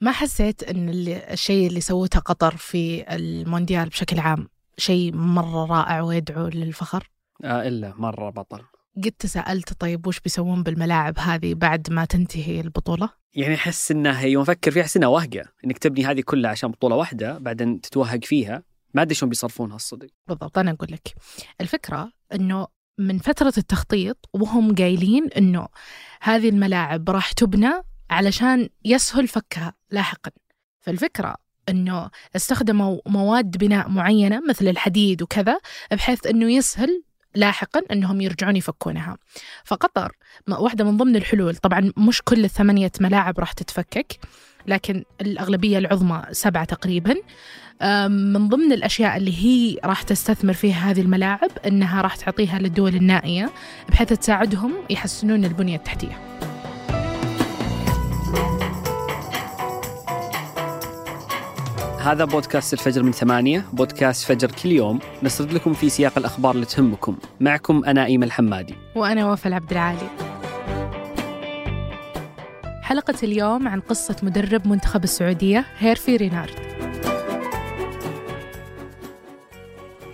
ما حسيت اللي الشيء اللي سوته قطر في المونديال بشكل عام شيء مرة رائع ويدعو للفخر؟ آه إلا مرة بطل. قد تساءلت طيب وش بيسوون بالملاعب هذه بعد ما تنتهي البطولة؟ يعني أحس إنها يوم أفكر فيها أحس إنها وهقة إنك تبني هذه كلها عشان بطولة واحدة بعدين تتوهق فيها. ما أدري شلون بيصرفونها الصدق بالضبط أنا أقول لك. الفكرة أنه من فترة التخطيط وهم قايلين أنه هذه الملاعب راح تبنى علشان يسهل فكها لاحقا. فالفكرة أنه استخدموا مواد بناء معينة مثل الحديد وكذا بحيث أنه يسهل لاحقا أنهم يرجعون يفكونها. فقطر واحدة من ضمن الحلول. طبعا مش كل الثمانية ملاعب راح تتفكك لكن الأغلبية العظمى سبعة تقريبا. من ضمن الأشياء اللي هي راح تستثمر فيها هذه الملاعب أنها راح تعطيها للدول النائية بحيث تساعدهم يحسنون البنية التحتية. هذا بودكاست الفجر من ثمانية بودكاست فجر كل يوم. نسرد لكم في سياق الأخبار اللي تهمكم. معكم أنا إيمة الحمادي وأنا وفاء عبد العالي. حلقة اليوم عن قصة مدرب منتخب السعودية هيرفي رينارد.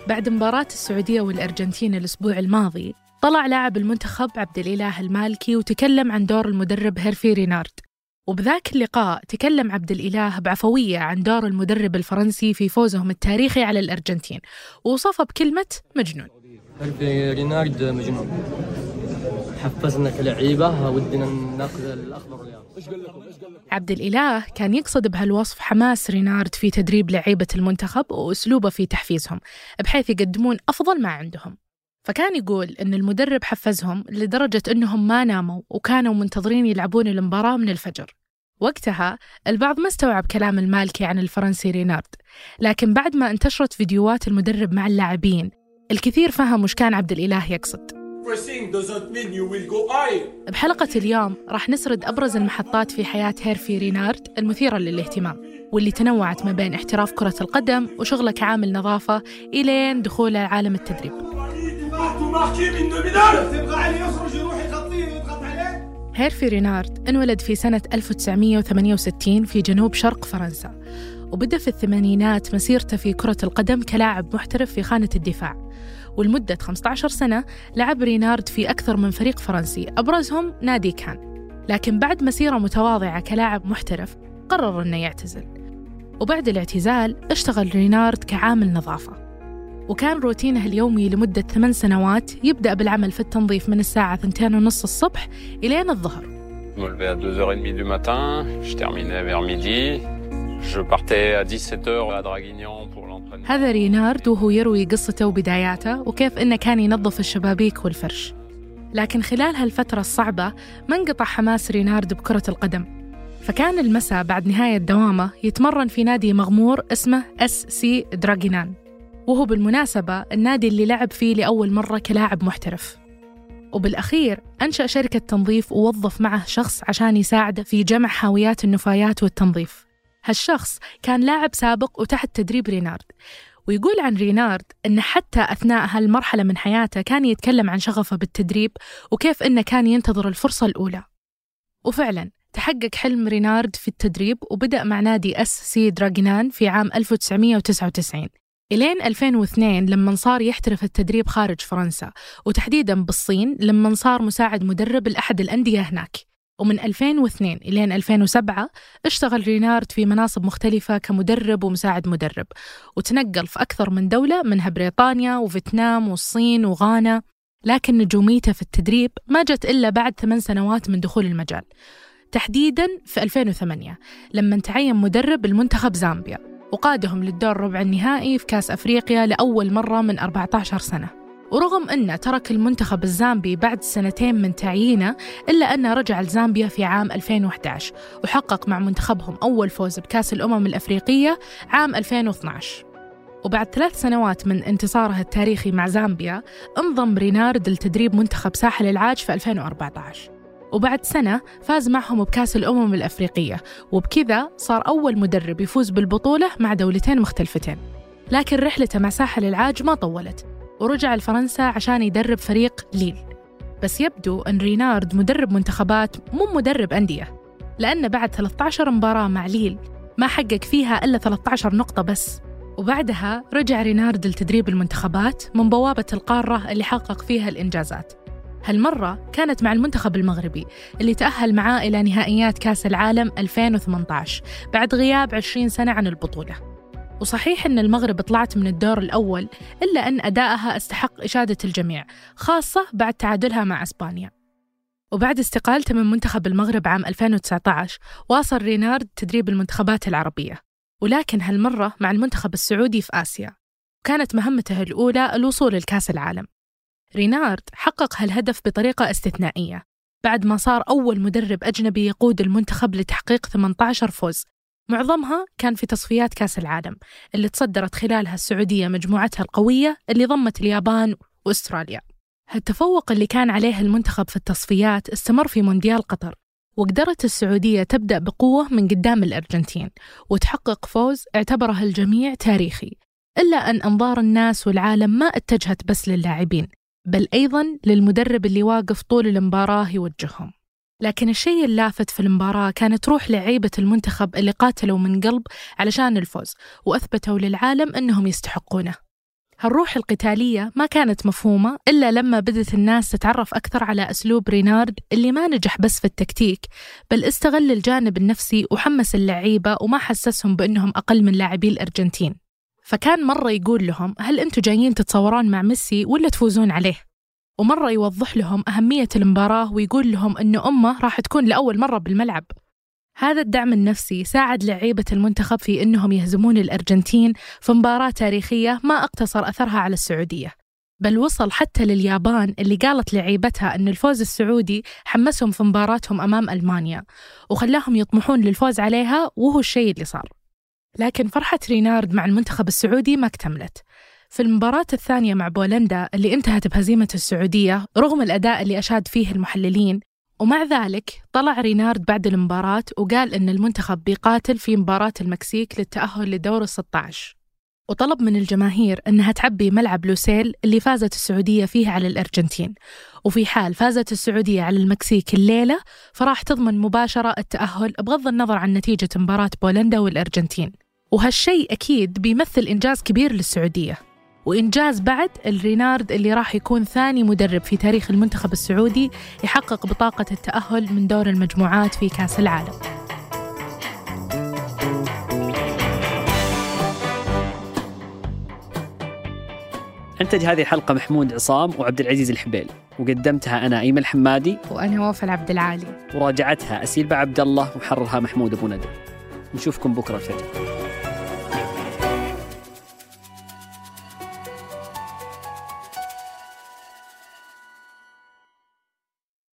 بعد مباراة السعودية والأرجنتين الأسبوع الماضي طلع لاعب المنتخب عبد الإله المالكي وتكلم عن دور المدرب هيرفي رينارد. وبذاك اللقاء تكلم عبد الإله بعفوية عن دور المدرب الفرنسي في فوزهم التاريخي على الأرجنتين ووصفه بكلمة مجنون. رينارد مجنون. حفزنا كلعيبة ودنا ناخذ الأخضر واليابس عبد الإله كان يقصد بهالوصف حماس رينارد في تدريب لعيبة المنتخب وأسلوبه في تحفيزهم بحيث يقدمون أفضل ما عندهم. فكان يقول إن المدرب حفزهم لدرجة إنهم ما ناموا وكانوا منتظرين يلعبون المباراة من الفجر. وقتها البعض ما استوعب كلام المالكي عن الفرنسي رينارد لكن بعد ما انتشرت فيديوهات المدرب مع اللاعبين الكثير فهم وش كان عبد الإله يقصد. بحلقة اليوم راح نسرد أبرز المحطات في حياة هيرفي رينارد المثيرة للاهتمام واللي تنوعت ما بين احتراف كرة القدم وشغله كعامل نظافة إلين دخوله عالم التدريب. هيرفي رينارد انولد في سنة 1968 في جنوب شرق فرنسا وبدأ في الثمانينات مسيرته في كرة القدم كلاعب محترف في خانة الدفاع ولمدة 15 سنة لعب رينارد في أكثر من فريق فرنسي أبرزهم نادي كان لكن بعد مسيرة متواضعة كلاعب محترف قرر أنه يعتزل وبعد الاعتزال اشتغل رينارد كعامل نظافة. وكان روتينه اليومي لمدة ثمان سنوات يبدأ بالعمل في التنظيف من الساعة 2 ونص الصبح إلين الظهر. Je me levais à 2h30 du matin, je terminais vers midi, je partais à 17h à Draguignan pour l'entraînement. هذا رينارد وهو يروي قصته وبداياته وكيف إنه كان ينظف الشبابيك والفرش. لكن خلال هالفترة الصعبة ما انقطع حماس رينارد بكرة القدم. فكان المساء بعد نهاية دوامه يتمرن في نادي مغمور اسمه SC Draguignan وهو بالمناسبة النادي اللي لعب فيه لأول مرة كلاعب محترف. وبالأخير أنشأ شركة تنظيف ووظف معه شخص عشان يساعده في جمع حاويات النفايات والتنظيف. هالشخص كان لاعب سابق وتحت تدريب رينارد ويقول عن رينارد أنه حتى أثناء هالمرحلة من حياته كان يتكلم عن شغفه بالتدريب وكيف أنه كان ينتظر الفرصة الأولى. وفعلا تحقق حلم رينارد في التدريب وبدأ مع نادي أس سي دراجنان في عام 1999 إلين 2002 لما صار يحترف التدريب خارج فرنسا وتحديدا بالصين لما صار مساعد مدرب لأحد الأندية هناك. ومن 2002 إلين 2007 اشتغل رينارد في مناصب مختلفة كمدرب ومساعد مدرب وتنقل في أكثر من دولة منها بريطانيا وفيتنام والصين وغانا لكن نجوميته في التدريب ما جت إلا بعد ثمان سنوات من دخول المجال. تحديدا في 2008 لما تعين مدرب المنتخب زامبيا. وقادهم للدور ربع النهائي في كأس أفريقيا لأول مرة من 14 سنة. ورغم أنه ترك المنتخب الزامبي بعد سنتين من تعيينه إلا أنه رجع لزامبيا في عام 2011 وحقق مع منتخبهم أول فوز بكأس الأمم الأفريقية عام 2012 وبعد ثلاث سنوات من انتصاره التاريخي مع زامبيا انضم رينارد لتدريب منتخب ساحل العاج في 2014 وبعد سنة فاز معهم بكأس الأمم الأفريقية وبكذا صار أول مدرب يفوز بالبطولة مع دولتين مختلفتين. لكن رحلته مع ساحل العاج ما طولت ورجع لفرنسا عشان يدرب فريق ليل. بس يبدو أن رينارد مدرب منتخبات مو مدرب أندية. لأن بعد 13 مباراة مع ليل ما حقق فيها إلا 13 نقطة بس. وبعدها رجع رينارد لتدريب المنتخبات من بوابة القارة اللي حقق فيها الإنجازات. هالمرة كانت مع المنتخب المغربي اللي تأهل معاه إلى نهائيات كأس العالم 2018 بعد غياب 20 سنة عن البطولة. وصحيح أن المغرب طلعت من الدور الأول إلا أن أدائها استحق إشادة الجميع خاصة بعد تعادلها مع أسبانيا. وبعد استقالته من منتخب المغرب عام 2019 واصل رينارد تدريب المنتخبات العربية. ولكن هالمرة مع المنتخب السعودي في آسيا. كانت مهمته الأولى الوصول لكأس العالم. رينارد حقق هالهدف بطريقة استثنائية. بعد ما صار أول مدرب أجنبي يقود المنتخب لتحقيق 18 فوز معظمها كان في تصفيات كأس العالم اللي تصدرت خلالها السعودية مجموعتها القوية اللي ضمت اليابان وأستراليا. هالتفوق اللي كان عليه المنتخب في التصفيات استمر في مونديال قطر وقدرت السعودية تبدأ بقوة من قدام الأرجنتين وتحقق فوز اعتبره الجميع تاريخي إلا أن أنظار الناس والعالم ما اتجهت بس للاعبين. بل أيضا للمدرب اللي واقف طول المباراة يوجههم. لكن الشيء اللافت في المباراة كانت روح لعيبة المنتخب اللي قاتلوا من قلب علشان الفوز وأثبتوا للعالم أنهم يستحقونه. هالروح القتالية ما كانت مفهومة إلا لما بدت الناس تتعرف أكثر على أسلوب رينارد اللي ما نجح بس في التكتيك بل استغل الجانب النفسي وحمس اللعيبة وما حسسهم بأنهم أقل من لاعبي الأرجنتين. فكان مرة يقول لهم هل أنتم جايين تتصورون مع ميسي ولا تفوزون عليه؟ ومرة يوضح لهم أهمية المباراة ويقول لهم أن أمه راح تكون لأول مرة بالملعب هذا الدعم النفسي ساعد لعيبة المنتخب في أنهم يهزمون الأرجنتين في مباراة تاريخية ما أقتصر أثرها على السعودية بل وصل حتى لليابان اللي قالت لعيبتها أن الفوز السعودي حمسهم في مباراتهم أمام ألمانيا وخلاهم يطمحون للفوز عليها وهو الشيء اللي صار لكن فرحة رينارد مع المنتخب السعودي ما اكتملت. في المباراة الثانية مع بولندا اللي انتهت بهزيمة السعودية رغم الأداء اللي أشاد فيه المحللين ومع ذلك طلع رينارد بعد المباراة وقال إن المنتخب بيقاتل في مباراة المكسيك للتأهل لدور ال 16 وطلب من الجماهير أنها تعبي ملعب لوسيل اللي فازت السعودية فيه على الأرجنتين. وفي حال فازت السعودية على المكسيك الليلة فراح تضمن مباشرة التأهل بغض النظر عن نتيجة مباراة بولندا والأرجنتين. وهالشيء أكيد بيمثل إنجاز كبير للسعودية. وإنجاز بعد الرينارد اللي راح يكون ثاني مدرب في تاريخ المنتخب السعودي يحقق بطاقة التأهل من دور المجموعات في كأس العالم. أنتج هذه الحلقة محمود عصام وعبد العزيز الحبيل وقدمتها أنا أيمن الحمادي وأنا وفاء عبد العالي. وراجعتها أسيل عبد الله وحررها محمود أبو ندى. نشوفكم بكرة الفجر.